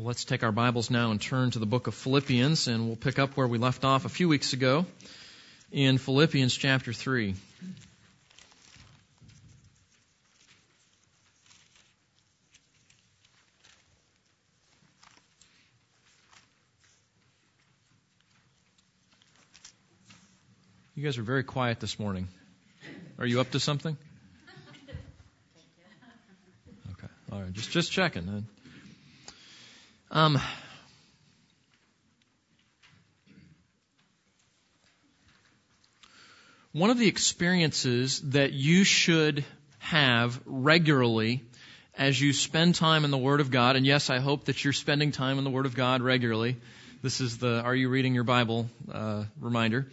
Well, let's take our Bibles now and turn to the book of Philippians, and we'll pick up where we left off a few weeks ago in Philippians chapter 3. You guys are very quiet this morning. Are you up to something? Okay. All right. Just just checking. Um, one of the experiences that you should have regularly as you spend time in the Word of God, and yes, I hope that you're spending time in the Word of God regularly. This is the Are You Reading Your Bible uh, reminder.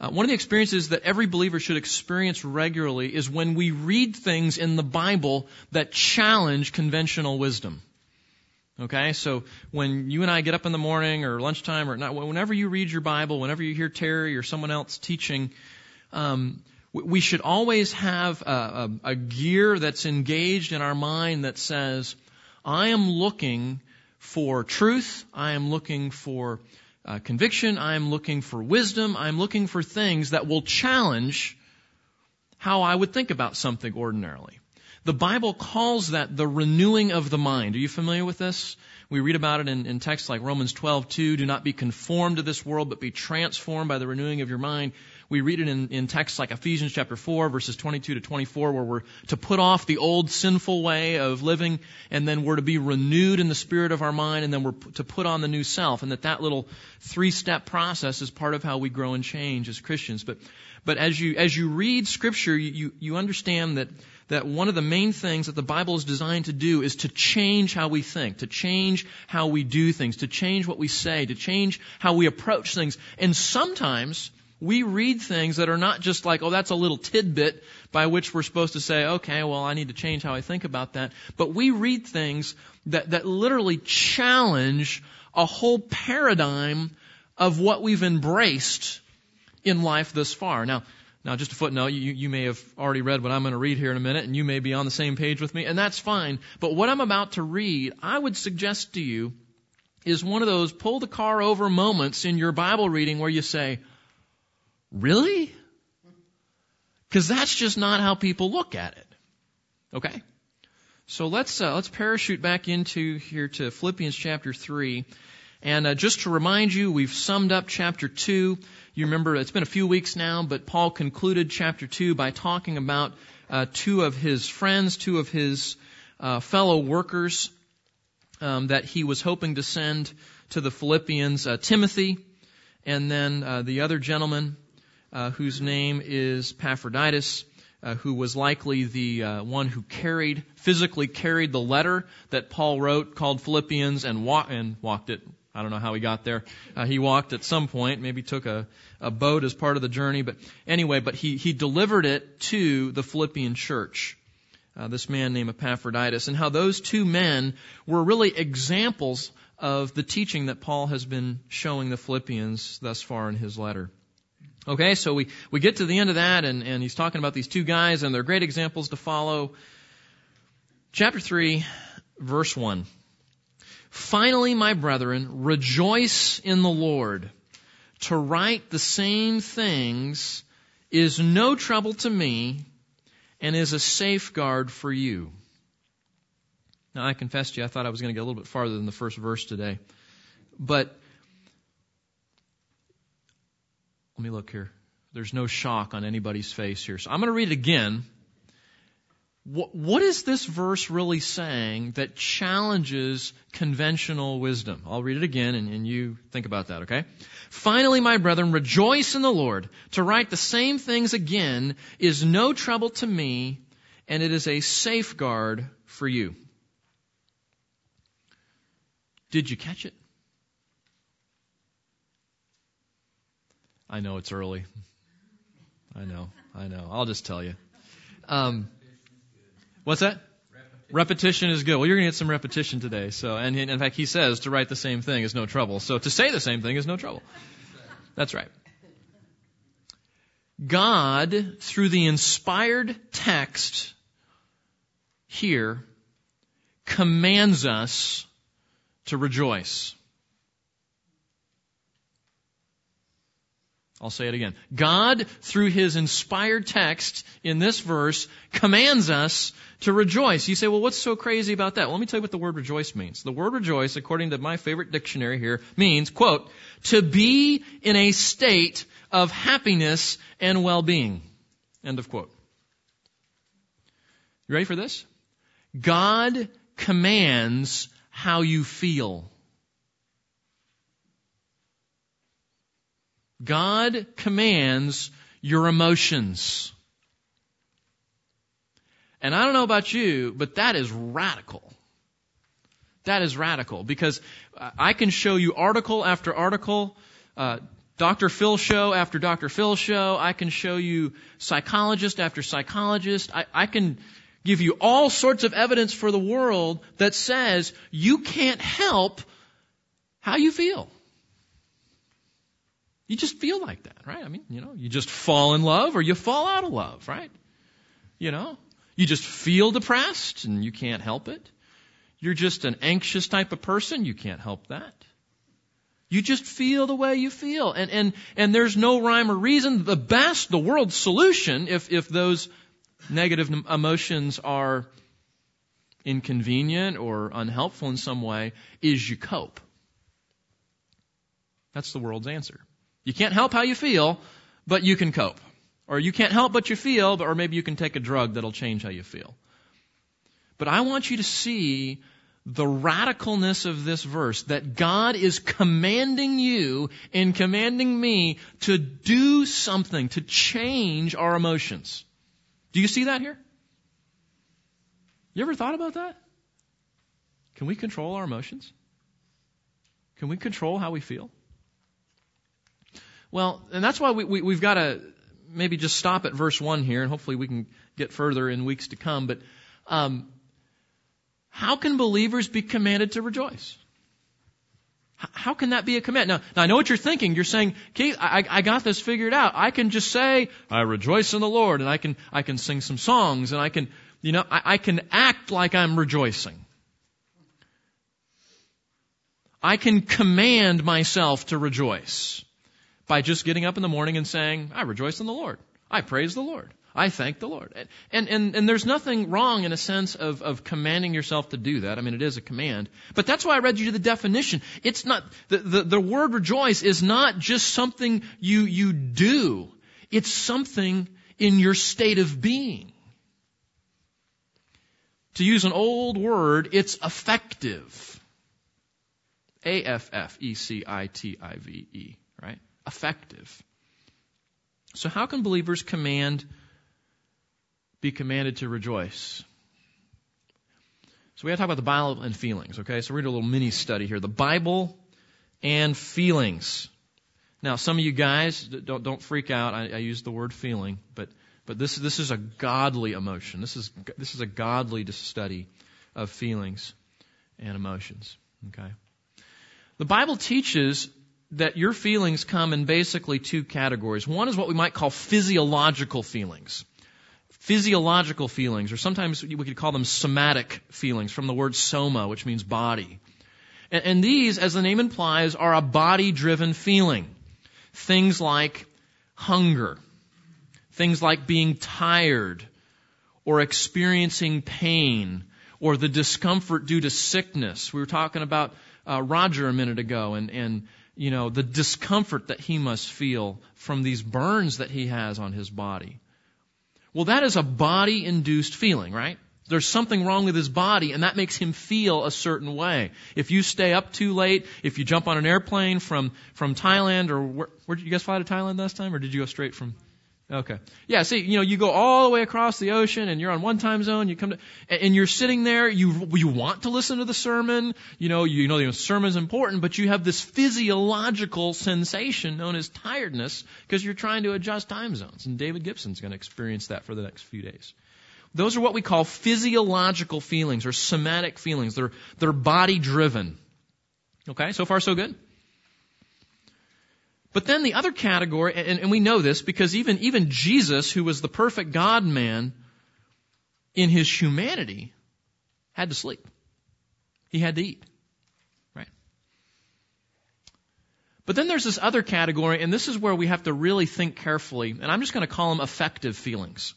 Uh, one of the experiences that every believer should experience regularly is when we read things in the Bible that challenge conventional wisdom. Okay, so when you and I get up in the morning or lunchtime or not, whenever you read your Bible, whenever you hear Terry or someone else teaching, um, we should always have a, a, a gear that's engaged in our mind that says, I am looking for truth, I am looking for uh, conviction, I'm looking for wisdom, I'm looking for things that will challenge how I would think about something ordinarily. The Bible calls that the renewing of the mind. Are you familiar with this? We read about it in, in texts like Romans 12:2. Do not be conformed to this world, but be transformed by the renewing of your mind. We read it in, in texts like Ephesians chapter 4, verses 22 to 24, where we're to put off the old sinful way of living, and then we're to be renewed in the spirit of our mind, and then we're to put on the new self, and that that little three-step process is part of how we grow and change as Christians. But, but as you, as you read scripture, you, you understand that that one of the main things that the Bible is designed to do is to change how we think, to change how we do things, to change what we say, to change how we approach things. And sometimes we read things that are not just like, oh, that's a little tidbit by which we're supposed to say, okay, well, I need to change how I think about that. But we read things that, that literally challenge a whole paradigm of what we've embraced in life thus far. Now, now, just a footnote, you, you may have already read what I'm going to read here in a minute, and you may be on the same page with me, and that's fine. But what I'm about to read, I would suggest to you, is one of those pull the car over moments in your Bible reading where you say, Really? Because that's just not how people look at it. Okay? So let's uh, let's parachute back into here to Philippians chapter three, and uh, just to remind you, we've summed up chapter two. You remember it's been a few weeks now, but Paul concluded chapter 2 by talking about uh, two of his friends, two of his uh, fellow workers um, that he was hoping to send to the Philippians, uh, Timothy, and then uh, the other gentleman uh, whose name is Epaphroditus. Uh, who was likely the uh, one who carried, physically carried the letter that Paul wrote called Philippians and, wa- and walked it I don't know how he got there. Uh, he walked at some point, maybe took a, a boat as part of the journey, but anyway, but he, he delivered it to the Philippian church. Uh, this man named Epaphroditus, and how those two men were really examples of the teaching that Paul has been showing the Philippians thus far in his letter. Okay, so we, we get to the end of that, and, and he's talking about these two guys, and they're great examples to follow. Chapter 3, verse 1. Finally, my brethren, rejoice in the Lord. To write the same things is no trouble to me and is a safeguard for you. Now, I confess to you, I thought I was going to get a little bit farther than the first verse today. But let me look here. There's no shock on anybody's face here. So I'm going to read it again what is this verse really saying that challenges conventional wisdom? I'll read it again and, and, you think about that, okay? Finally, my brethren, rejoice in the Lord. To write the same things again is no trouble to me, and it is a safeguard for you. Did you catch it? I know it's early. I know, I know. I'll just tell you. Um, What's that? Repetition. repetition is good. Well, you're going to get some repetition today. So, and in fact, he says to write the same thing is no trouble. So to say the same thing is no trouble. That's right. God, through the inspired text here, commands us to rejoice. I'll say it again. God, through His inspired text in this verse, commands us to rejoice. You say, well, what's so crazy about that? Well, let me tell you what the word rejoice means. The word rejoice, according to my favorite dictionary here, means, quote, to be in a state of happiness and well-being. End of quote. You ready for this? God commands how you feel. God commands your emotions. And I don't know about you, but that is radical. That is radical because I can show you article after article, uh, Dr. Phil show after Dr. Phil show. I can show you psychologist after psychologist. I, I can give you all sorts of evidence for the world that says you can't help how you feel. You just feel like that, right? I mean, you know, you just fall in love or you fall out of love, right? You know, you just feel depressed and you can't help it. You're just an anxious type of person, you can't help that. You just feel the way you feel. And, and, and there's no rhyme or reason. The best, the world's solution, if, if those negative emotions are inconvenient or unhelpful in some way, is you cope. That's the world's answer. You can't help how you feel, but you can cope. Or you can't help but you feel, or maybe you can take a drug that'll change how you feel. But I want you to see the radicalness of this verse that God is commanding you and commanding me to do something, to change our emotions. Do you see that here? You ever thought about that? Can we control our emotions? Can we control how we feel? Well, and that's why we, we, we've got to maybe just stop at verse 1 here, and hopefully we can get further in weeks to come. But um, how can believers be commanded to rejoice? How can that be a command? Now, now I know what you're thinking. You're saying, Keith, I, I got this figured out. I can just say, I rejoice in the Lord, and I can, I can sing some songs, and I can, you know, I, I can act like I'm rejoicing. I can command myself to rejoice by just getting up in the morning and saying, I rejoice in the Lord. I praise the Lord. I thank the Lord. And, and, and there's nothing wrong in a sense of, of commanding yourself to do that. I mean, it is a command. But that's why I read you the definition. It's not, the, the, the word rejoice is not just something you, you do. It's something in your state of being. To use an old word, it's affective. A-F-F-E-C-I-T-I-V-E, right? Effective. So how can believers command be commanded to rejoice? So we got to talk about the Bible and feelings, okay? So we're going to do a little mini study here. The Bible and feelings. Now, some of you guys don't don't freak out. I, I use the word feeling, but but this this is a godly emotion. This is this is a godly study of feelings and emotions. Okay. The Bible teaches that your feelings come in basically two categories. One is what we might call physiological feelings. Physiological feelings, or sometimes we could call them somatic feelings from the word soma, which means body. And, and these, as the name implies, are a body driven feeling. Things like hunger, things like being tired, or experiencing pain, or the discomfort due to sickness. We were talking about uh, Roger a minute ago, and, and you know, the discomfort that he must feel from these burns that he has on his body. Well, that is a body induced feeling, right? There's something wrong with his body and that makes him feel a certain way. If you stay up too late, if you jump on an airplane from, from Thailand or where, where did you guys fly to Thailand last time or did you go straight from? Okay. Yeah, see, you know, you go all the way across the ocean and you're on one time zone, you come to, and you're sitting there, you, you want to listen to the sermon, you know, you know the sermon's important, but you have this physiological sensation known as tiredness because you're trying to adjust time zones. And David Gibson's going to experience that for the next few days. Those are what we call physiological feelings or somatic feelings. They're, they're body driven. Okay, so far so good? But then the other category, and, and we know this because even, even Jesus, who was the perfect God man in his humanity, had to sleep. He had to eat. Right? But then there's this other category, and this is where we have to really think carefully, and I'm just going to call them affective feelings.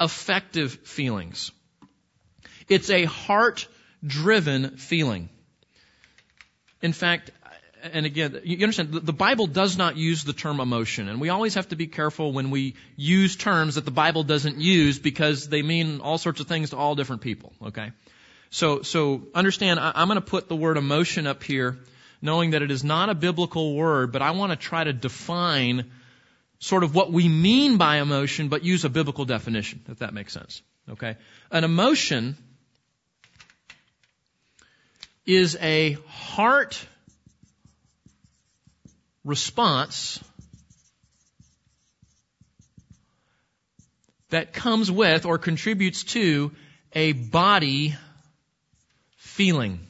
Affective feelings. It's a heart driven feeling. In fact, and again, you understand, the Bible does not use the term emotion, and we always have to be careful when we use terms that the Bible doesn't use because they mean all sorts of things to all different people, okay? So, so understand, I'm going to put the word emotion up here, knowing that it is not a biblical word, but I want to try to define sort of what we mean by emotion, but use a biblical definition, if that makes sense, okay? An emotion is a heart response that comes with or contributes to a body feeling.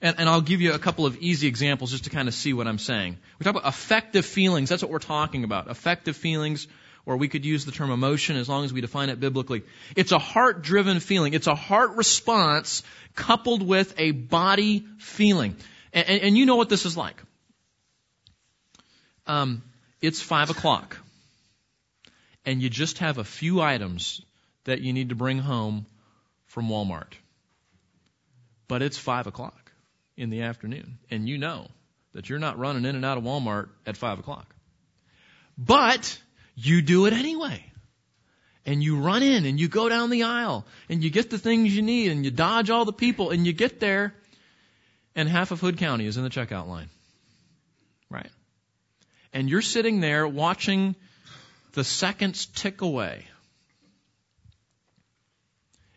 And, and, I'll give you a couple of easy examples just to kind of see what I'm saying. We talk about affective feelings. That's what we're talking about. Affective feelings, or we could use the term emotion as long as we define it biblically. It's a heart driven feeling. It's a heart response coupled with a body feeling. And, and, you know what this is like. Um, it's five o'clock, and you just have a few items that you need to bring home from Walmart. But it's five o'clock in the afternoon, and you know that you're not running in and out of Walmart at five o'clock. But you do it anyway. And you run in and you go down the aisle and you get the things you need and you dodge all the people and you get there and half of Hood County is in the checkout line. Right? And you're sitting there watching the seconds tick away.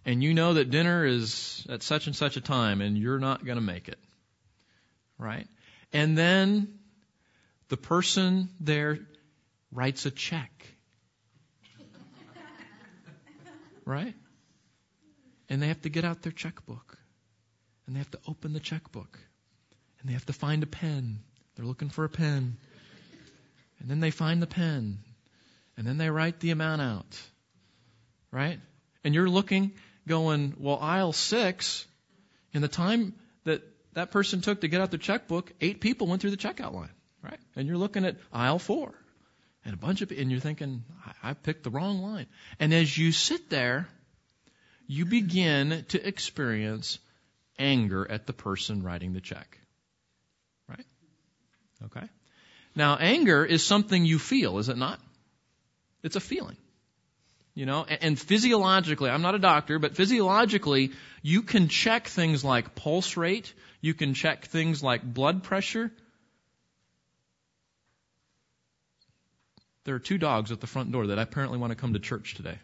And you know that dinner is at such and such a time and you're not going to make it. Right? And then the person there writes a check. Right? And they have to get out their checkbook and they have to open the checkbook and they have to find a pen. They're looking for a pen. And then they find the pen and then they write the amount out. Right? And you're looking, going, well, aisle six, in the time that that person took to get out the checkbook, eight people went through the checkout line. Right? And you're looking at aisle four and a bunch of, and you're thinking, I, I picked the wrong line. And as you sit there, you begin to experience anger at the person writing the check. Right? Okay? Now, anger is something you feel, is it not? It's a feeling. You know, and physiologically, I'm not a doctor, but physiologically, you can check things like pulse rate, you can check things like blood pressure. There are two dogs at the front door that apparently want to come to church today.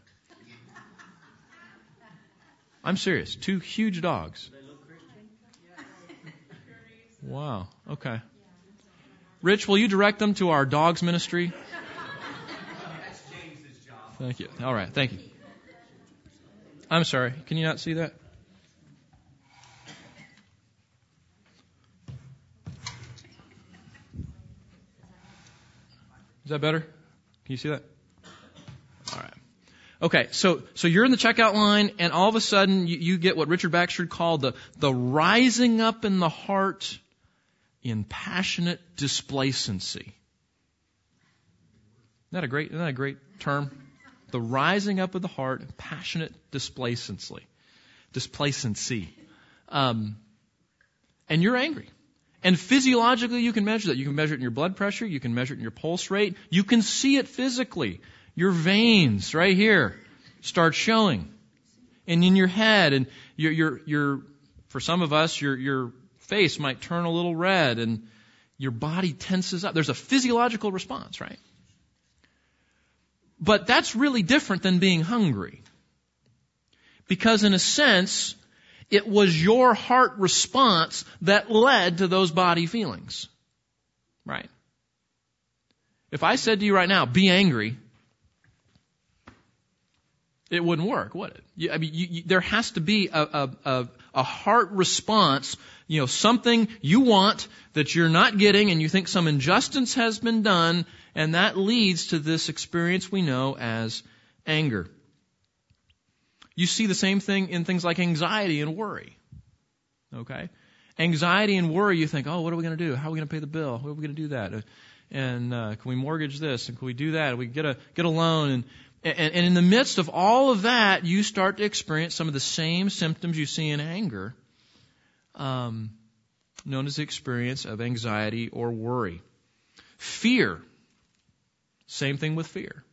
I'm serious. Two huge dogs. Wow. Okay. Rich, will you direct them to our dogs ministry? Thank you. All right. Thank you. I'm sorry. Can you not see that? Is that better? Can you see that? All right. Okay, so so you're in the checkout line, and all of a sudden you, you get what Richard Baxter called the the rising up in the heart in passionate displacency. Isn't that a great, isn't that a great term? The rising up of the heart, passionate displacency. Displacency. Um, and you're angry. And physiologically, you can measure that. You can measure it in your blood pressure. You can measure it in your pulse rate. You can see it physically. Your veins right here start showing. And in your head, and your, your, your, for some of us, your, your face might turn a little red and your body tenses up. There's a physiological response, right? But that's really different than being hungry. Because in a sense, it was your heart response that led to those body feelings. Right? If I said to you right now, be angry, it wouldn't work, would it? You, I mean, you, you, there has to be a, a, a, a heart response you know, something you want that you're not getting and you think some injustice has been done, and that leads to this experience we know as anger. You see the same thing in things like anxiety and worry. Okay? Anxiety and worry, you think, oh, what are we going to do? How are we going to pay the bill? How are we going to do that? And uh, can we mortgage this? And can we do that? we get a get a loan? And, and and in the midst of all of that, you start to experience some of the same symptoms you see in anger, um, known as the experience of anxiety or worry. Fear. Same thing with fear.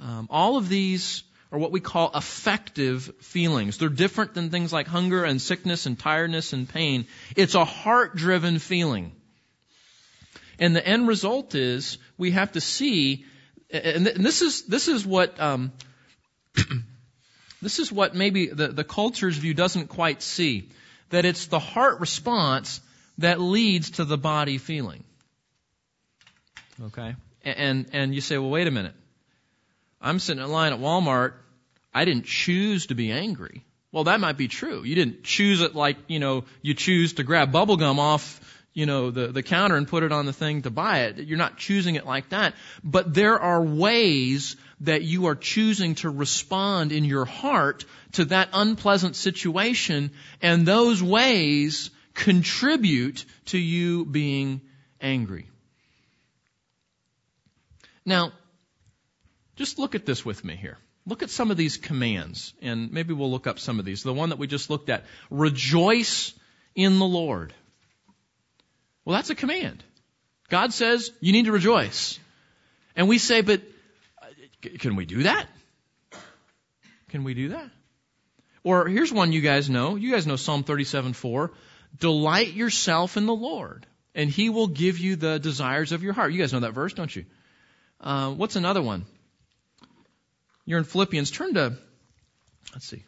Um, all of these are what we call affective feelings. They're different than things like hunger and sickness and tiredness and pain. It's a heart driven feeling. And the end result is we have to see, and this is, this is what, um, this is what maybe the, the culture's view doesn't quite see. That it's the heart response that leads to the body feeling. Okay? And, and you say, well, wait a minute. I'm sitting in line at Walmart. I didn't choose to be angry. Well, that might be true. You didn't choose it like, you know, you choose to grab bubble gum off, you know, the, the counter and put it on the thing to buy it. You're not choosing it like that. But there are ways that you are choosing to respond in your heart to that unpleasant situation, and those ways contribute to you being angry. Now, just look at this with me here. Look at some of these commands, and maybe we'll look up some of these. The one that we just looked at rejoice in the Lord. Well, that's a command. God says you need to rejoice. And we say, but can we do that? Can we do that? Or here's one you guys know. You guys know Psalm 37 4. Delight yourself in the Lord, and he will give you the desires of your heart. You guys know that verse, don't you? Uh, what's another one? You're in Philippians. Turn to, let's see.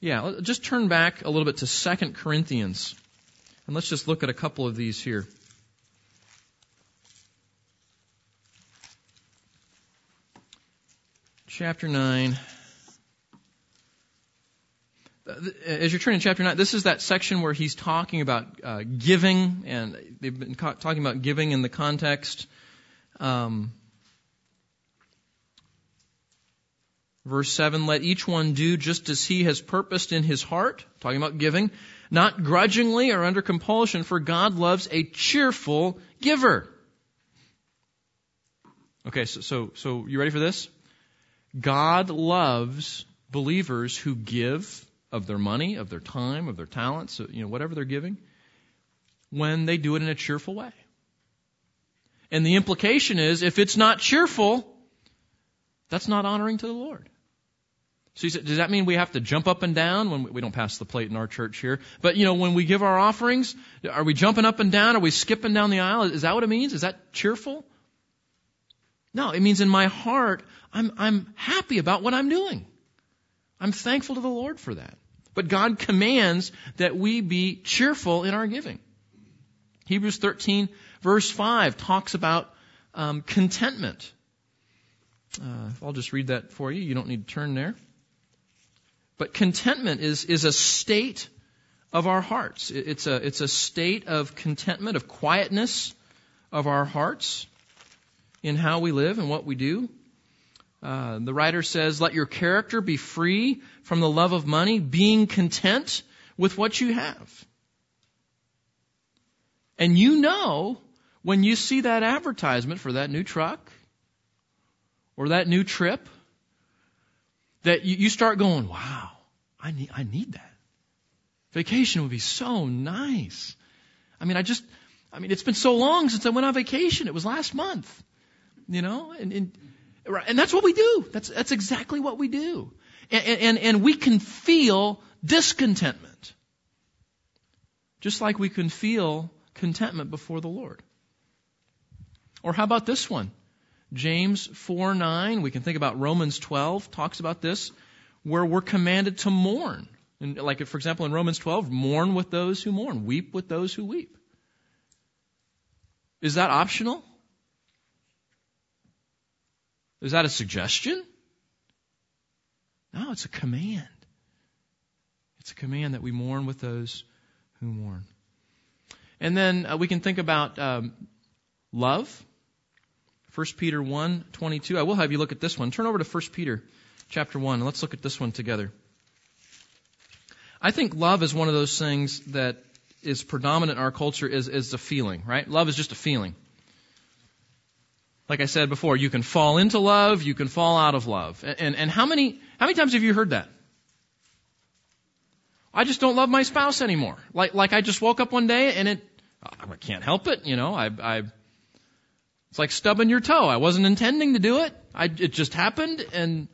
Yeah, just turn back a little bit to Second Corinthians. And let's just look at a couple of these here. Chapter 9. As you're turning to chapter 9, this is that section where he's talking about uh, giving, and they've been talking about giving in the context. Um, Verse 7, let each one do just as he has purposed in his heart, talking about giving, not grudgingly or under compulsion, for God loves a cheerful giver. Okay, so, so, so you ready for this? God loves believers who give of their money, of their time, of their talents, you know, whatever they're giving, when they do it in a cheerful way. And the implication is, if it's not cheerful, that's not honoring to the Lord. So said, does that mean we have to jump up and down when we, we don't pass the plate in our church here? But you know, when we give our offerings, are we jumping up and down? Are we skipping down the aisle? Is that what it means? Is that cheerful? No, it means in my heart, I'm, I'm happy about what I'm doing. I'm thankful to the Lord for that. But God commands that we be cheerful in our giving. Hebrews 13 verse 5 talks about um, contentment. Uh, I'll just read that for you. You don't need to turn there. But contentment is, is a state of our hearts. It's a, it's a state of contentment, of quietness of our hearts in how we live and what we do. Uh, the writer says, let your character be free from the love of money, being content with what you have. And you know when you see that advertisement for that new truck or that new trip that you, you start going, wow, I need, I need that. Vacation would be so nice. I mean, I just, I mean, it's been so long since I went on vacation. It was last month, you know, and, and, and that's what we do. That's, that's exactly what we do. And, and, and we can feel discontentment. Just like we can feel contentment before the Lord. Or how about this one? James 4 9, we can think about Romans 12, talks about this, where we're commanded to mourn. And like, for example, in Romans 12, mourn with those who mourn, weep with those who weep. Is that optional? Is that a suggestion? No, it's a command. It's a command that we mourn with those who mourn. And then uh, we can think about um, love. 1 Peter 1, 22. I will have you look at this one. Turn over to 1 Peter chapter 1, and let's look at this one together. I think love is one of those things that is predominant in our culture is, is a feeling, right? Love is just a feeling. Like I said before, you can fall into love, you can fall out of love. And, and, how many, how many times have you heard that? I just don't love my spouse anymore. Like, like I just woke up one day and it, I can't help it, you know, I, I, it's like stubbing your toe. I wasn't intending to do it. I, it just happened and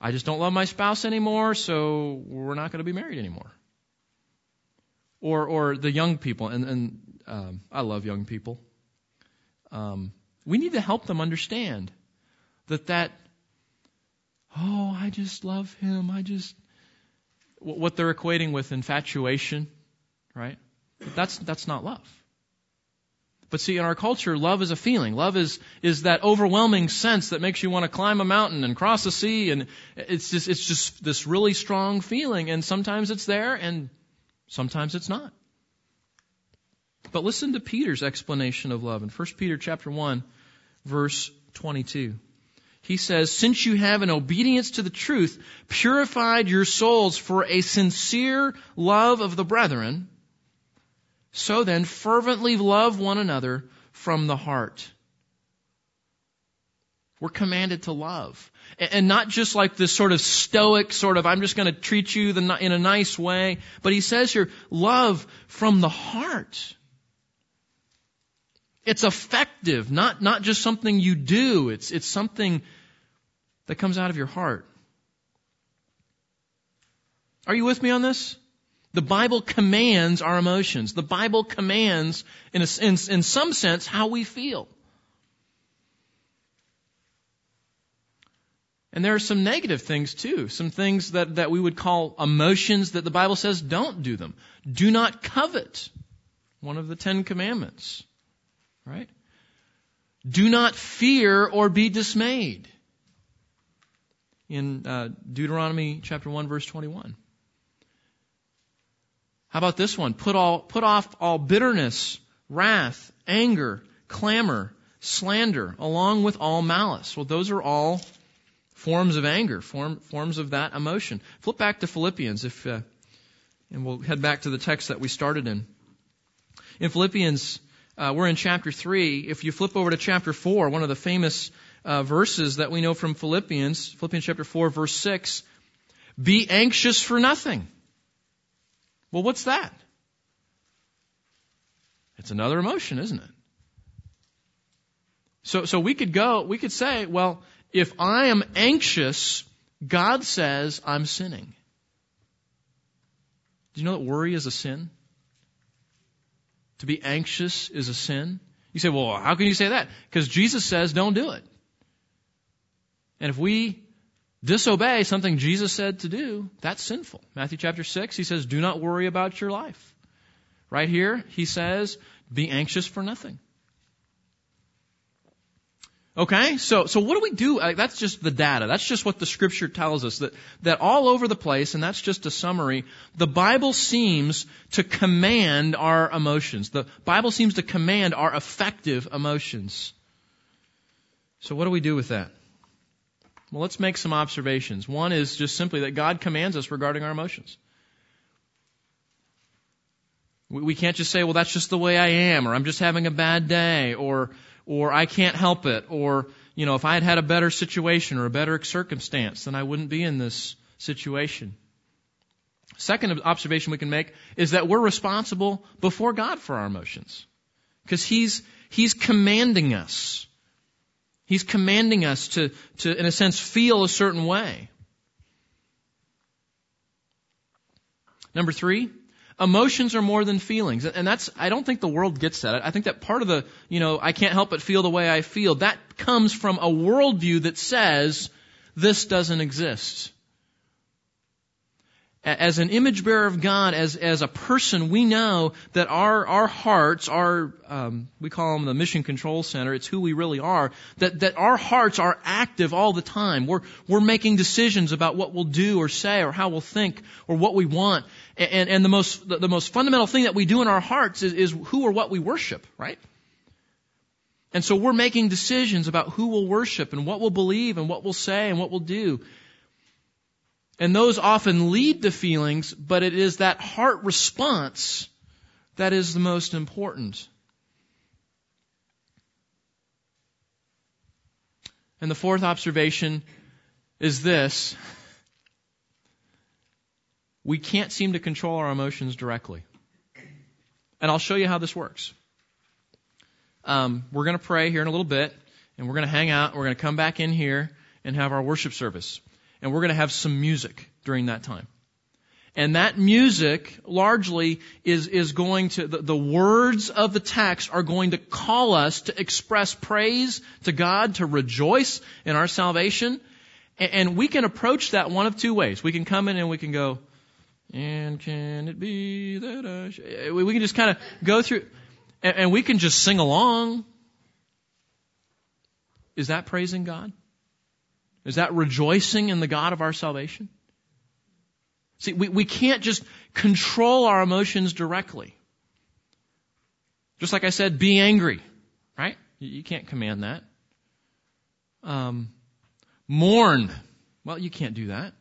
I just don't love my spouse anymore, so we're not going to be married anymore. Or, or the young people, and, and um, I love young people. Um, we need to help them understand that that, oh, I just love him. I just, what they're equating with infatuation, right? That's, that's not love. But see, in our culture, love is a feeling. Love is, is that overwhelming sense that makes you want to climb a mountain and cross a sea. And it's just, it's just this really strong feeling. And sometimes it's there and sometimes it's not. But listen to Peter's explanation of love in 1 Peter chapter 1 verse 22. He says, since you have in obedience to the truth purified your souls for a sincere love of the brethren, so then, fervently love one another from the heart. We're commanded to love. And not just like this sort of stoic sort of, I'm just going to treat you in a nice way. But he says here, love from the heart. It's affective, not, not just something you do. It's, it's something that comes out of your heart. Are you with me on this? The Bible commands our emotions. The Bible commands, in, a, in, in some sense, how we feel. And there are some negative things too. Some things that, that we would call emotions that the Bible says don't do them. Do not covet. One of the Ten Commandments. Right? Do not fear or be dismayed. In uh, Deuteronomy chapter 1 verse 21. How about this one? Put all, put off all bitterness, wrath, anger, clamor, slander, along with all malice. Well, those are all forms of anger, form, forms of that emotion. Flip back to Philippians if, uh, and we'll head back to the text that we started in. In Philippians, uh, we're in chapter 3. If you flip over to chapter 4, one of the famous uh, verses that we know from Philippians, Philippians chapter 4, verse 6, be anxious for nothing. Well, what's that? It's another emotion, isn't it? So, so we could go, we could say, well, if I am anxious, God says I'm sinning. Do you know that worry is a sin? To be anxious is a sin? You say, well, how can you say that? Because Jesus says don't do it. And if we disobey something Jesus said to do, that's sinful. Matthew chapter 6, he says, do not worry about your life. Right here, he says, be anxious for nothing. Okay, so so what do we do? That's just the data. That's just what the scripture tells us that that all over the place, and that's just a summary. The Bible seems to command our emotions. The Bible seems to command our affective emotions. So what do we do with that? Well, let's make some observations. One is just simply that God commands us regarding our emotions. We can't just say, well, that's just the way I am, or I'm just having a bad day, or, or I can't help it, or, you know, if I had had a better situation or a better circumstance, then I wouldn't be in this situation. Second observation we can make is that we're responsible before God for our emotions. Because He's, He's commanding us. He's commanding us to, to, in a sense, feel a certain way. Number three, emotions are more than feelings. And that's, I don't think the world gets that. I think that part of the, you know, I can't help but feel the way I feel, that comes from a worldview that says this doesn't exist as an image bearer of God, as, as a person, we know that our, our hearts, our, um, we call them the mission control center, it's who we really are, that, that our hearts are active all the time. We're, we're making decisions about what we'll do or say or how we'll think or what we want. And, and the most, the, the most fundamental thing that we do in our hearts is, is who or what we worship, right? And so we're making decisions about who we'll worship and what we'll believe and what we'll say and what we'll do. And those often lead to feelings, but it is that heart response that is the most important. And the fourth observation is this. We can't seem to control our emotions directly. And I'll show you how this works. Um, we're going to pray here in a little bit, and we're going to hang out. We're going to come back in here and have our worship service. And we're going to have some music during that time. And that music largely is, is going to, the, the, words of the text are going to call us to express praise to God, to rejoice in our salvation. And, and we can approach that one of two ways. We can come in and we can go, and can it be that I, sh-? Eh, we can just kind of go through, and, and we can just sing along. Is that praising God? Is that rejoicing in the God of our salvation? See, we, we can't just control our emotions directly. Just like I said, be angry, right? You, can't command that. Um, mourn. Well, you can't do that.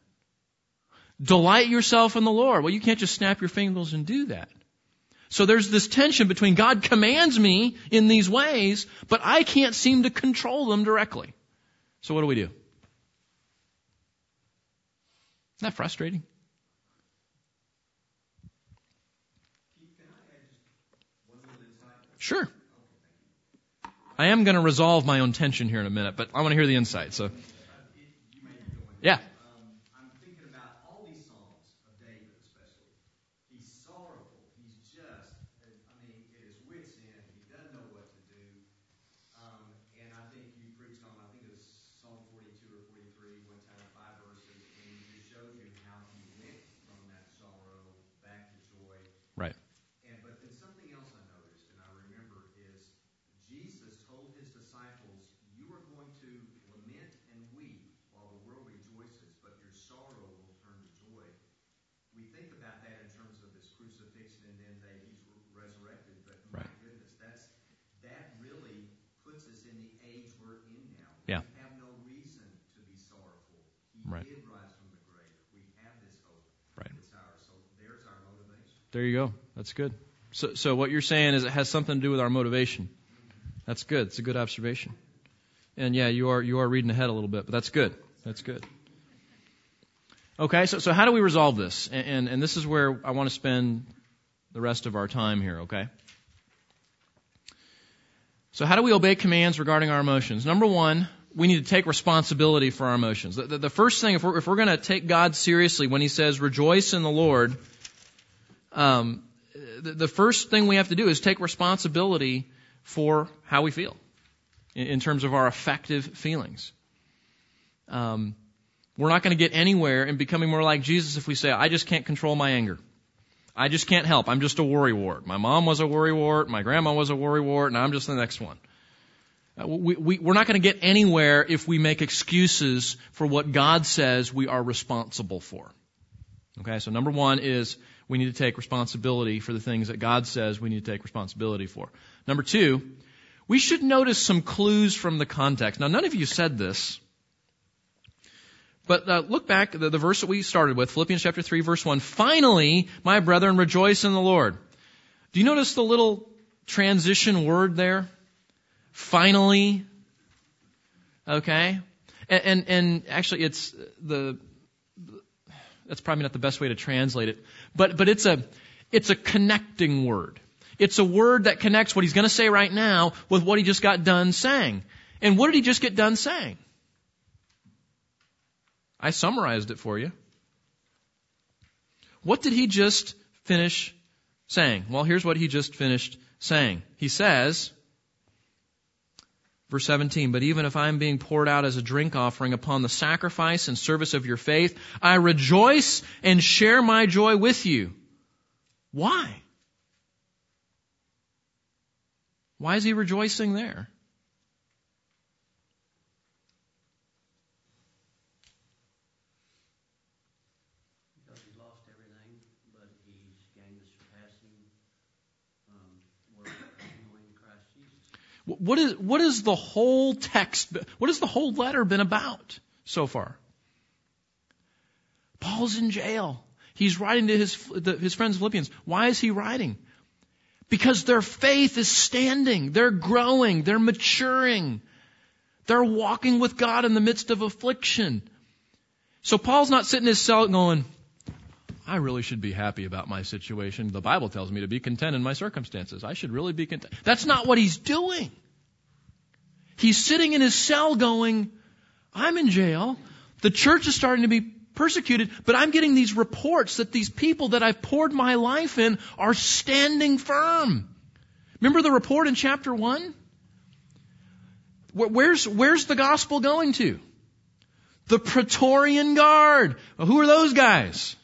Delight yourself in the Lord. Well, you can't just snap your fingers and do that. So there's this tension between God commands me in these ways, but I can't seem to control them directly. So what do we do? Isn't that frustrating? Sure. I am going to resolve my own tension here in a minute, but I want to hear the insight. So, yeah. There you go. That's good. So, so what you're saying is it has something to do with our motivation. That's good. It's a good observation. And yeah, you are you are reading ahead a little bit, but that's good. That's good. Okay, so so how do we resolve this? And and, and this is where I want to spend the rest of our time here. Okay. So how do we obey commands regarding our emotions? Number one, we need to take responsibility for our emotions. The, the, the first thing, if we're, if we're going to take God seriously when He says, rejoice in the Lord, um, the, the, first thing we have to do is take responsibility for how we feel in, in terms of our affective feelings. Um, we're not going to get anywhere in becoming more like Jesus if we say, I just can't control my anger. I just can't help. I'm just a worrywart. My mom was a worrywart. My grandma was a worrywart, and I'm just the next one. Uh, we, we, we're not going to get anywhere if we make excuses for what God says we are responsible for. Okay, so number one is we need to take responsibility for the things that God says we need to take responsibility for. Number two, we should notice some clues from the context. Now, none of you said this, but uh, look back the, the verse that we started with, Philippians chapter three, verse one. Finally, my brethren, rejoice in the Lord. Do you notice the little transition word there? Finally. Okay, and and, and actually, it's the that's probably not the best way to translate it. But, but it's a, it's a connecting word. It's a word that connects what he's going to say right now with what he just got done saying. And what did he just get done saying? I summarized it for you. What did he just finish saying? Well, here's what he just finished saying. He says, Verse 17, but even if I am being poured out as a drink offering upon the sacrifice and service of your faith, I rejoice and share my joy with you. Why? Why is he rejoicing there? What is, what is the whole text, what has the whole letter been about so far? Paul's in jail. He's writing to his, the, his friends Philippians. Why is he writing? Because their faith is standing. They're growing. They're maturing. They're walking with God in the midst of affliction. So Paul's not sitting in his cell going, I really should be happy about my situation. The Bible tells me to be content in my circumstances. I should really be content. That's not what he's doing. He's sitting in his cell going, I'm in jail. The church is starting to be persecuted, but I'm getting these reports that these people that I've poured my life in are standing firm. Remember the report in chapter 1? Where's, where's the gospel going to? The Praetorian Guard. Well, who are those guys?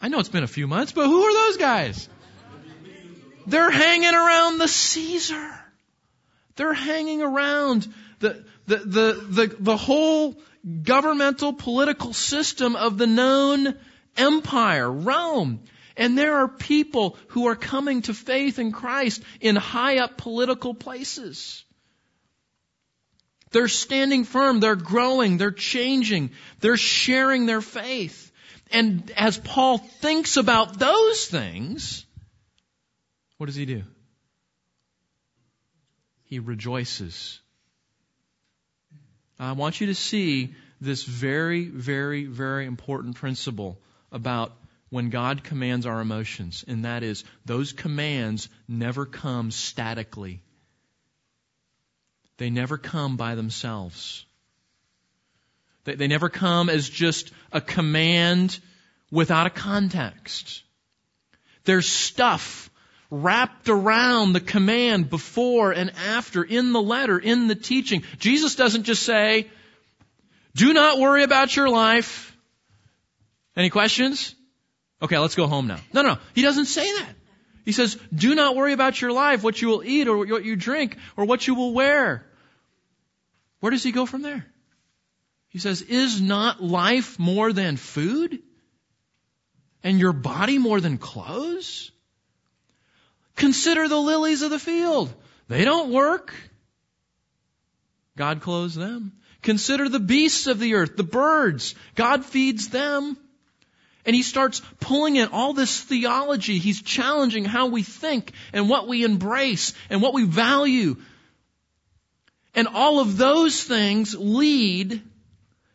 I know it's been a few months, but who are those guys? They're hanging around the Caesar. They're hanging around the, the, the, the, the whole governmental political system of the known empire, Rome. And there are people who are coming to faith in Christ in high up political places. They're standing firm, they're growing, they're changing, they're sharing their faith. And as Paul thinks about those things, what does he do? He rejoices. I want you to see this very, very, very important principle about when God commands our emotions, and that is those commands never come statically. They never come by themselves. They, they never come as just a command without a context. There's stuff wrapped around the command before and after in the letter, in the teaching. Jesus doesn't just say, do not worry about your life. Any questions? Okay, let's go home now. No, no, no. he doesn't say that. He says, do not worry about your life, what you will eat or what you drink or what you will wear. Where does he go from there? He says, is not life more than food? And your body more than clothes? Consider the lilies of the field. They don't work. God clothes them. Consider the beasts of the earth, the birds. God feeds them. And he starts pulling in all this theology. He's challenging how we think and what we embrace and what we value. And all of those things lead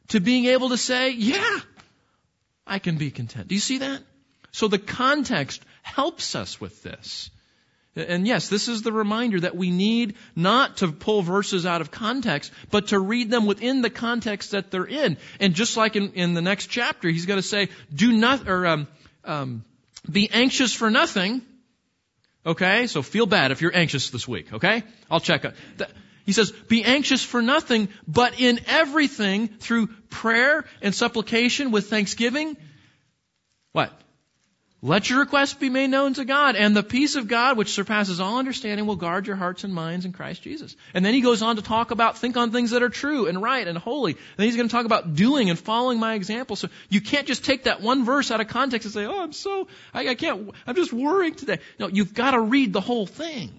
to being able to say, yeah, I can be content. Do you see that? So the context helps us with this. And yes, this is the reminder that we need not to pull verses out of context, but to read them within the context that they're in. And just like in, in the next chapter, he's going to say, "Do not or um, um, be anxious for nothing." Okay, so feel bad if you're anxious this week. Okay, I'll check. He says, "Be anxious for nothing, but in everything through prayer and supplication with thanksgiving." What? Let your requests be made known to God, and the peace of God, which surpasses all understanding, will guard your hearts and minds in Christ Jesus. And then he goes on to talk about think on things that are true and right and holy. And then he's going to talk about doing and following my example. So you can't just take that one verse out of context and say, "Oh, I'm so I, I can't. I'm just worrying today." No, you've got to read the whole thing.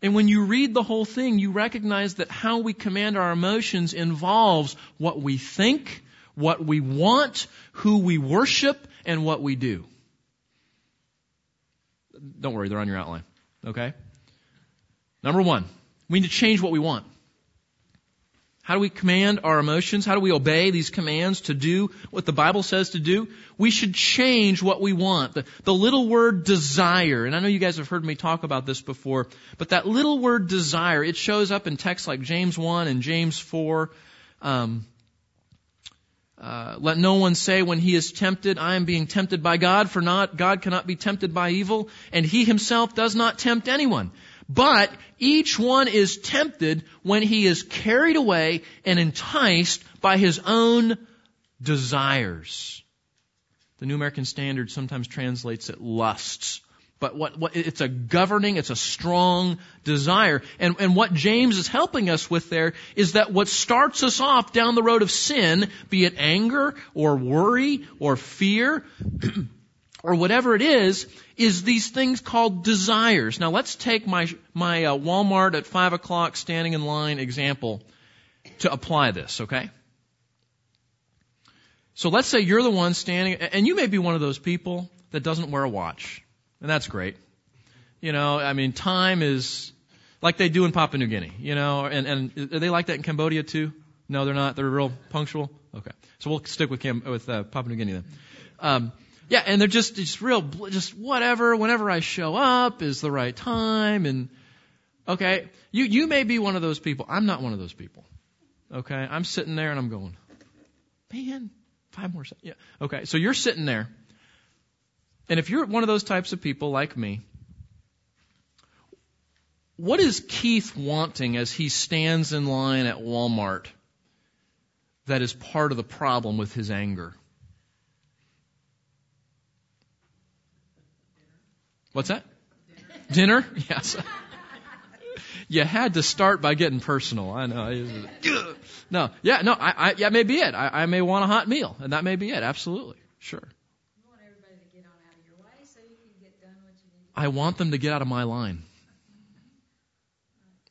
And when you read the whole thing, you recognize that how we command our emotions involves what we think, what we want, who we worship, and what we do. Don't worry, they're on your outline. Okay? Number one, we need to change what we want. How do we command our emotions? How do we obey these commands to do what the Bible says to do? We should change what we want. The, the, little word desire, and I know you guys have heard me talk about this before, but that little word desire, it shows up in texts like James 1 and James 4. Um, uh, let no one say when he is tempted, I am being tempted by God, for not, God cannot be tempted by evil, and he himself does not tempt anyone. But each one is tempted when he is carried away and enticed by his own desires. The New American Standard sometimes translates it lusts but what, what, it's a governing, it's a strong desire. And, and what James is helping us with there is that what starts us off down the road of sin, be it anger or worry or fear, or whatever it is, is these things called desires. Now let's take my, my uh, Walmart at five o'clock standing in line example. to apply this, okay? So let's say you're the one standing, and you may be one of those people that doesn't wear a watch. And that's great. You know, I mean, time is like they do in Papua New Guinea, you know, and, and are they like that in Cambodia too? No, they're not. They're real punctual. Okay. So we'll stick with Cam, with uh, Papua New Guinea then. Um, yeah, and they're just, just real, just whatever, whenever I show up is the right time and, okay, you, you may be one of those people. I'm not one of those people. Okay, I'm sitting there and I'm going, man, five more seconds. Yeah. Okay, so you're sitting there. And if you're one of those types of people like me, what is Keith wanting as he stands in line at Walmart that is part of the problem with his anger? What's that? Dinner? Dinner? Yes. you had to start by getting personal. I know. No, yeah, no, I, I, yeah, maybe it. I, I may want a hot meal, and that may be it. Absolutely, sure. I want them to get out of my line.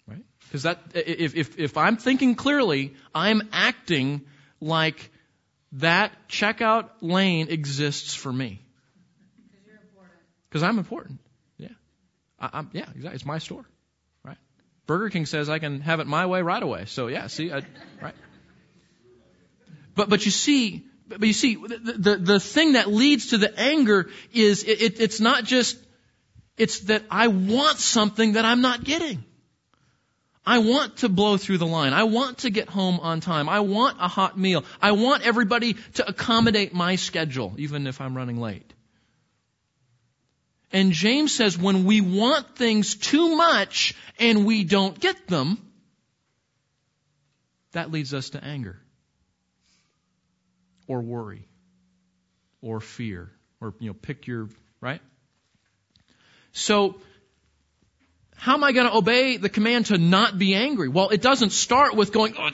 Right? Because that, if, if, if I'm thinking clearly, I'm acting like that checkout lane exists for me. Because I'm important. Yeah. I, I'm, yeah, exactly. It's my store. Right? Burger King says I can have it my way right away. So yeah, see, I, right. But, but you see, but you see, the, the, the thing that leads to the anger is it, it, it's not just, it's that I want something that I'm not getting. I want to blow through the line. I want to get home on time. I want a hot meal. I want everybody to accommodate my schedule, even if I'm running late. And James says when we want things too much and we don't get them, that leads us to anger or worry or fear or, you know, pick your, right? So, how am I going to obey the command to not be angry? Well, it doesn't start with going, oh,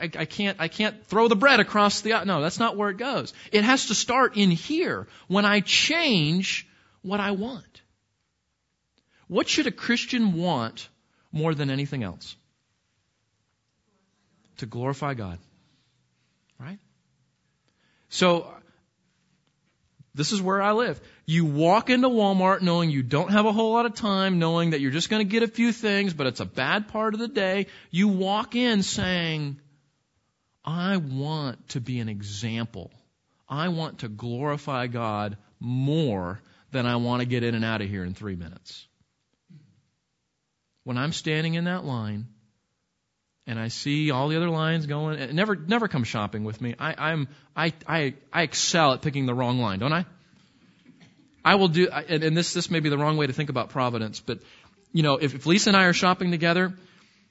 I, I, can't, I can't throw the bread across the, no, that's not where it goes. It has to start in here when I change what I want. What should a Christian want more than anything else? To glorify God. Right? So, this is where I live. You walk into Walmart knowing you don't have a whole lot of time, knowing that you're just going to get a few things, but it's a bad part of the day. You walk in saying, I want to be an example. I want to glorify God more than I want to get in and out of here in three minutes. When I'm standing in that line and I see all the other lines going, And never never come shopping with me. I, I'm I, I I excel at picking the wrong line, don't I? I will do, and, and this this may be the wrong way to think about providence, but you know, if, if Lisa and I are shopping together,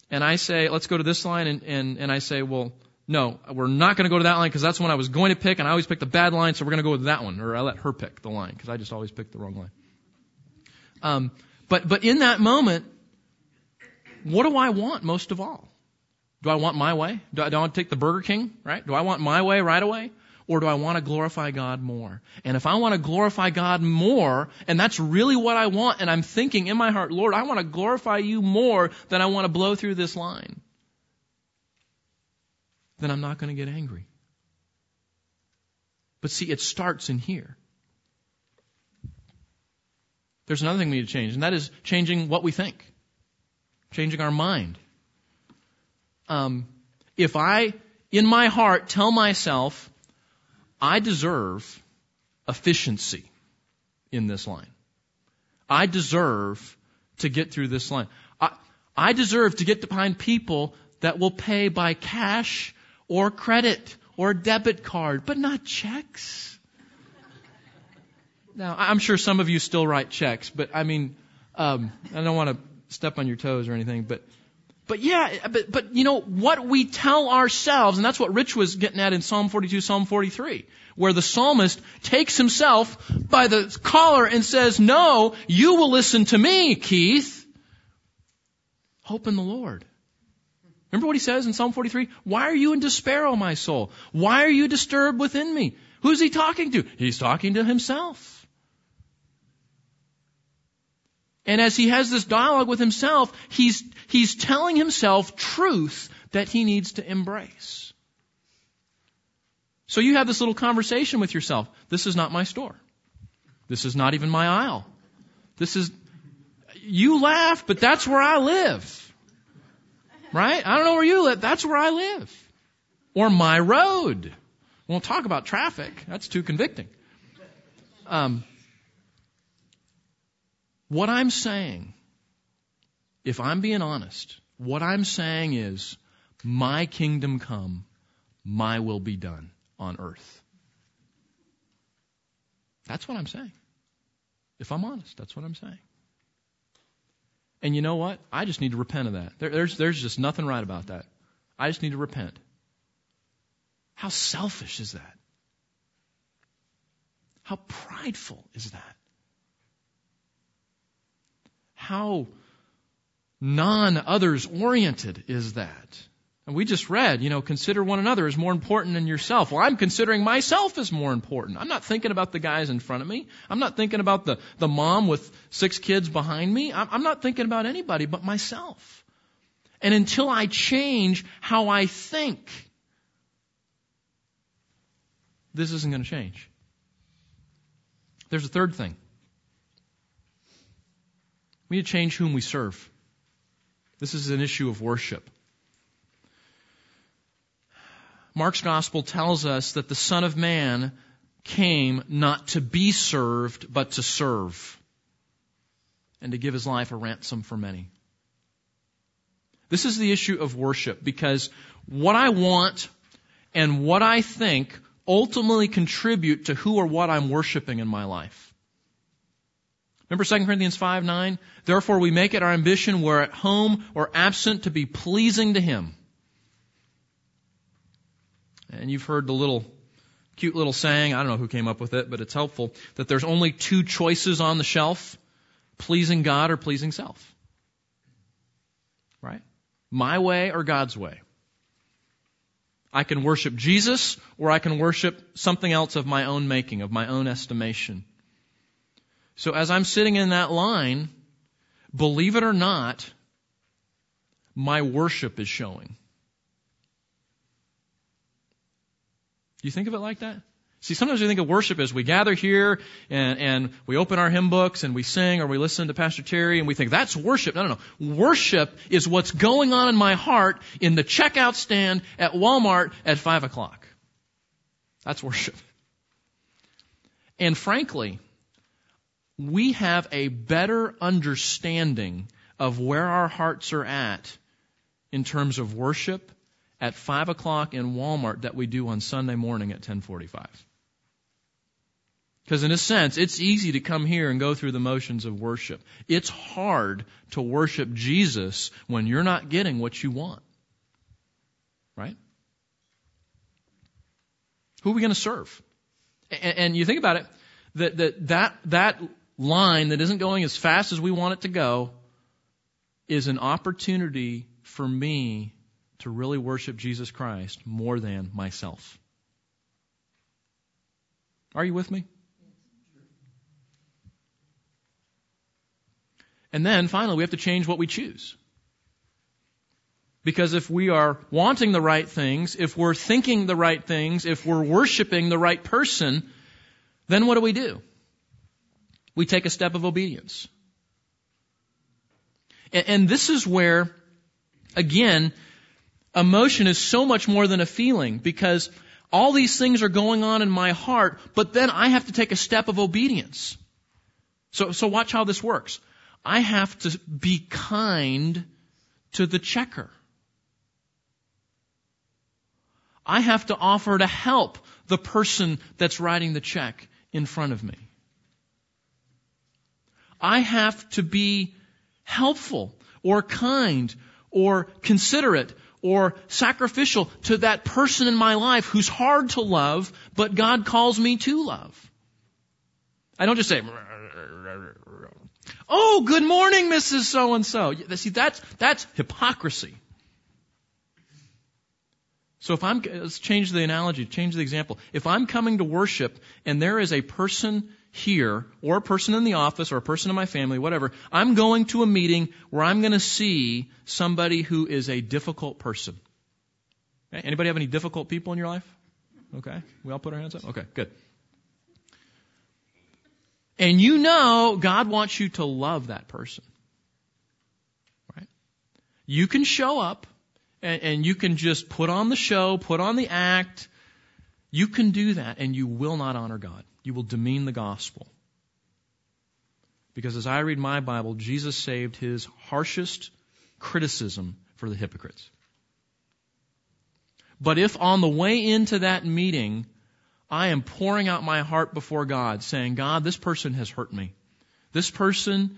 and I say, let's go to this line, and and, and I say, well, no, we're not going to go to that line because that's one I was going to pick, and I always pick the bad line, so we're going to go with that one, or I let her pick the line because I just always pick the wrong line. Um, but but in that moment, what do I want most of all? Do I want my way? Do I, do I want to take the Burger King? Right? Do I want my way right away? Or do I want to glorify God more? And if I want to glorify God more, and that's really what I want, and I'm thinking in my heart, Lord, I want to glorify you more than I want to blow through this line then I'm not going to get angry. But see, it starts in here. There's another thing we need to change, and that is changing what we think, changing our mind. Um, if I, in my heart, tell myself, I deserve efficiency in this line. I deserve to get through this line. I, I deserve to get behind people that will pay by cash or credit or debit card, but not checks. Now, I'm sure some of you still write checks, but I mean, um, I don't want to step on your toes or anything, but, but yeah, but, but you know, what we tell ourselves, and that's what Rich was getting at in Psalm 42, Psalm 43, where the psalmist takes himself by the collar and says, no, you will listen to me, Keith. Hope in the Lord. Remember what he says in Psalm 43? Why are you in despair, O my soul? Why are you disturbed within me? Who's he talking to? He's talking to himself. And as he has this dialogue with himself, he's, he's telling himself truth that he needs to embrace. So you have this little conversation with yourself. This is not my store. This is not even my aisle. This is, you laugh, but that's where I live. Right? I don't know where you live. That's where I live. Or my road. We won't talk about traffic. That's too convicting. Um, what I'm saying, if I'm being honest, what I'm saying is, my kingdom come, my will be done on earth. That's what I'm saying. If I'm honest, that's what I'm saying. And you know what? I just need to repent of that. There, there's, there's just nothing right about that. I just need to repent. How selfish is that? How prideful is that? How non others oriented is that? And we just read, you know, consider one another as more important than yourself. Well, I'm considering myself as more important. I'm not thinking about the guys in front of me. I'm not thinking about the, the mom with six kids behind me. I'm, I'm not thinking about anybody but myself. And until I change how I think, this isn't going to change. There's a third thing. We need to change whom we serve. This is an issue of worship. Mark's gospel tells us that the Son of Man came not to be served, but to serve, and to give his life a ransom for many. This is the issue of worship because what I want and what I think ultimately contribute to who or what I'm worshiping in my life. Remember 2 Corinthians 5 9? Therefore we make it our ambition, where at home or absent, to be pleasing to Him. And you've heard the little cute little saying, I don't know who came up with it, but it's helpful, that there's only two choices on the shelf pleasing God or pleasing self. Right? My way or God's way. I can worship Jesus or I can worship something else of my own making, of my own estimation. So as I'm sitting in that line, believe it or not, my worship is showing. Do you think of it like that? See, sometimes we think of worship as we gather here and, and we open our hymn books and we sing or we listen to Pastor Terry and we think that's worship. No, no, no. Worship is what's going on in my heart in the checkout stand at Walmart at five o'clock. That's worship. And frankly, we have a better understanding of where our hearts are at in terms of worship at 5 o'clock in Walmart that we do on Sunday morning at 1045. Because in a sense, it's easy to come here and go through the motions of worship. It's hard to worship Jesus when you're not getting what you want. Right? Who are we going to serve? And, and you think about it, that, that, that, that line that isn't going as fast as we want it to go is an opportunity for me to really worship Jesus Christ more than myself. Are you with me? And then finally, we have to change what we choose. Because if we are wanting the right things, if we're thinking the right things, if we're worshiping the right person, then what do we do? We take a step of obedience. And, and this is where, again, emotion is so much more than a feeling because all these things are going on in my heart, but then I have to take a step of obedience. So, so watch how this works. I have to be kind to the checker. I have to offer to help the person that's writing the check in front of me. I have to be helpful or kind or considerate or sacrificial to that person in my life who's hard to love, but God calls me to love. I don't just say, Oh, good morning, Mrs. So and so. See, that's, that's hypocrisy. So if I'm, let's change the analogy, change the example. If I'm coming to worship and there is a person here, or a person in the office, or a person in my family, whatever, I'm going to a meeting where I'm going to see somebody who is a difficult person. Okay? Anybody have any difficult people in your life? Okay. We all put our hands up? Okay, good. And you know God wants you to love that person. Right? You can show up and, and you can just put on the show, put on the act. You can do that and you will not honor God. You will demean the gospel. Because as I read my Bible, Jesus saved his harshest criticism for the hypocrites. But if on the way into that meeting, I am pouring out my heart before God, saying, God, this person has hurt me. This person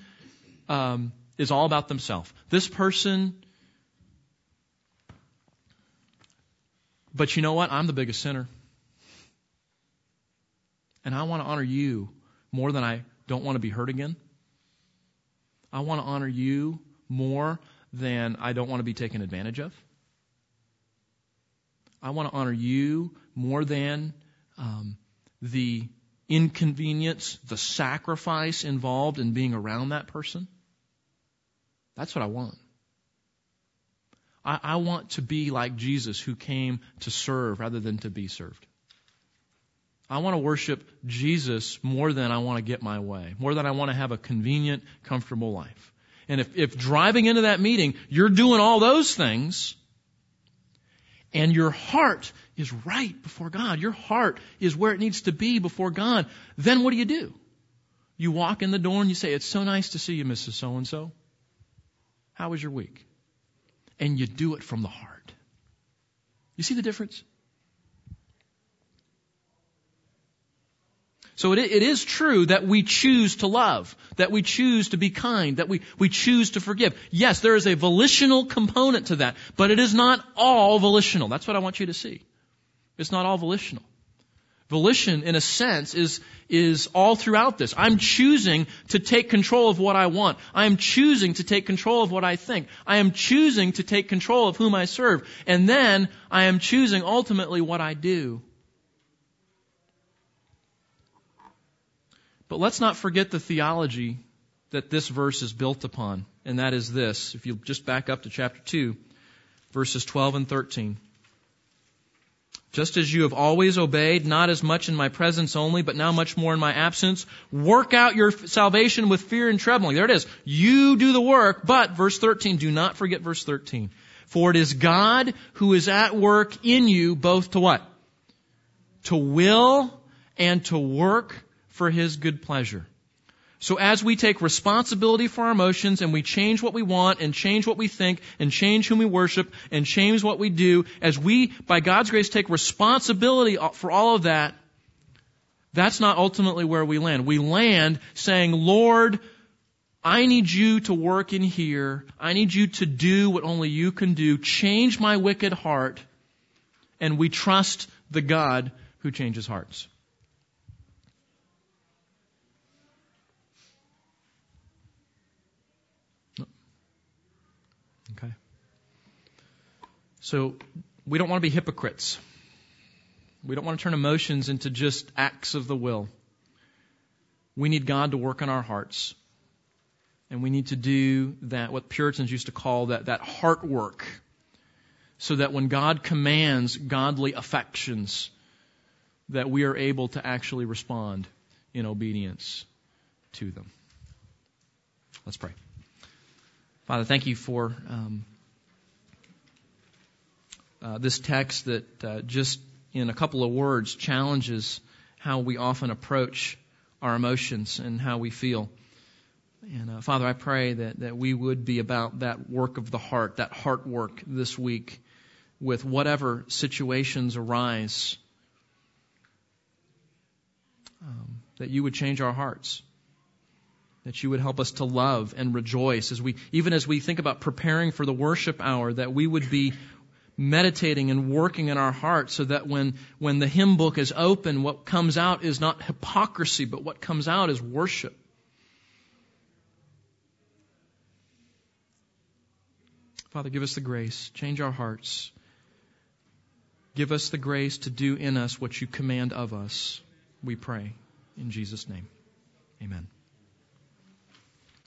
um, is all about themselves. This person, but you know what? I'm the biggest sinner. And I want to honor you more than I don't want to be hurt again. I want to honor you more than I don't want to be taken advantage of. I want to honor you more than um, the inconvenience, the sacrifice involved in being around that person. That's what I want. I, I want to be like Jesus who came to serve rather than to be served. I want to worship Jesus more than I want to get my way, more than I want to have a convenient, comfortable life. And if, if driving into that meeting, you're doing all those things, and your heart is right before God, your heart is where it needs to be before God, then what do you do? You walk in the door and you say, It's so nice to see you, Mrs. So and so. How was your week? And you do it from the heart. You see the difference? So it, it is true that we choose to love, that we choose to be kind, that we, we choose to forgive. Yes, there is a volitional component to that, but it is not all volitional. That's what I want you to see. It's not all volitional. Volition, in a sense, is, is all throughout this. I'm choosing to take control of what I want. I am choosing to take control of what I think. I am choosing to take control of whom I serve. And then I am choosing ultimately what I do. But let's not forget the theology that this verse is built upon, and that is this. If you just back up to chapter 2, verses 12 and 13. Just as you have always obeyed, not as much in my presence only, but now much more in my absence, work out your salvation with fear and trembling. There it is. You do the work, but, verse 13, do not forget verse 13. For it is God who is at work in you, both to what? To will and to work for His good pleasure. So as we take responsibility for our emotions and we change what we want and change what we think and change whom we worship and change what we do, as we, by God's grace, take responsibility for all of that, that's not ultimately where we land. We land saying, Lord, I need you to work in here. I need you to do what only you can do. Change my wicked heart. And we trust the God who changes hearts. So we don't want to be hypocrites. We don't want to turn emotions into just acts of the will. We need God to work on our hearts. And we need to do that, what Puritans used to call that, that heart work. So that when God commands godly affections, that we are able to actually respond in obedience to them. Let's pray. Father, thank you for um, uh, this text that uh, just in a couple of words challenges how we often approach our emotions and how we feel. And uh, Father, I pray that, that we would be about that work of the heart, that heart work this week with whatever situations arise. Um, that you would change our hearts. That you would help us to love and rejoice as we, even as we think about preparing for the worship hour, that we would be meditating and working in our hearts so that when, when the hymn book is open, what comes out is not hypocrisy, but what comes out is worship. Father, give us the grace. Change our hearts. Give us the grace to do in us what you command of us. We pray. In Jesus' name. Amen.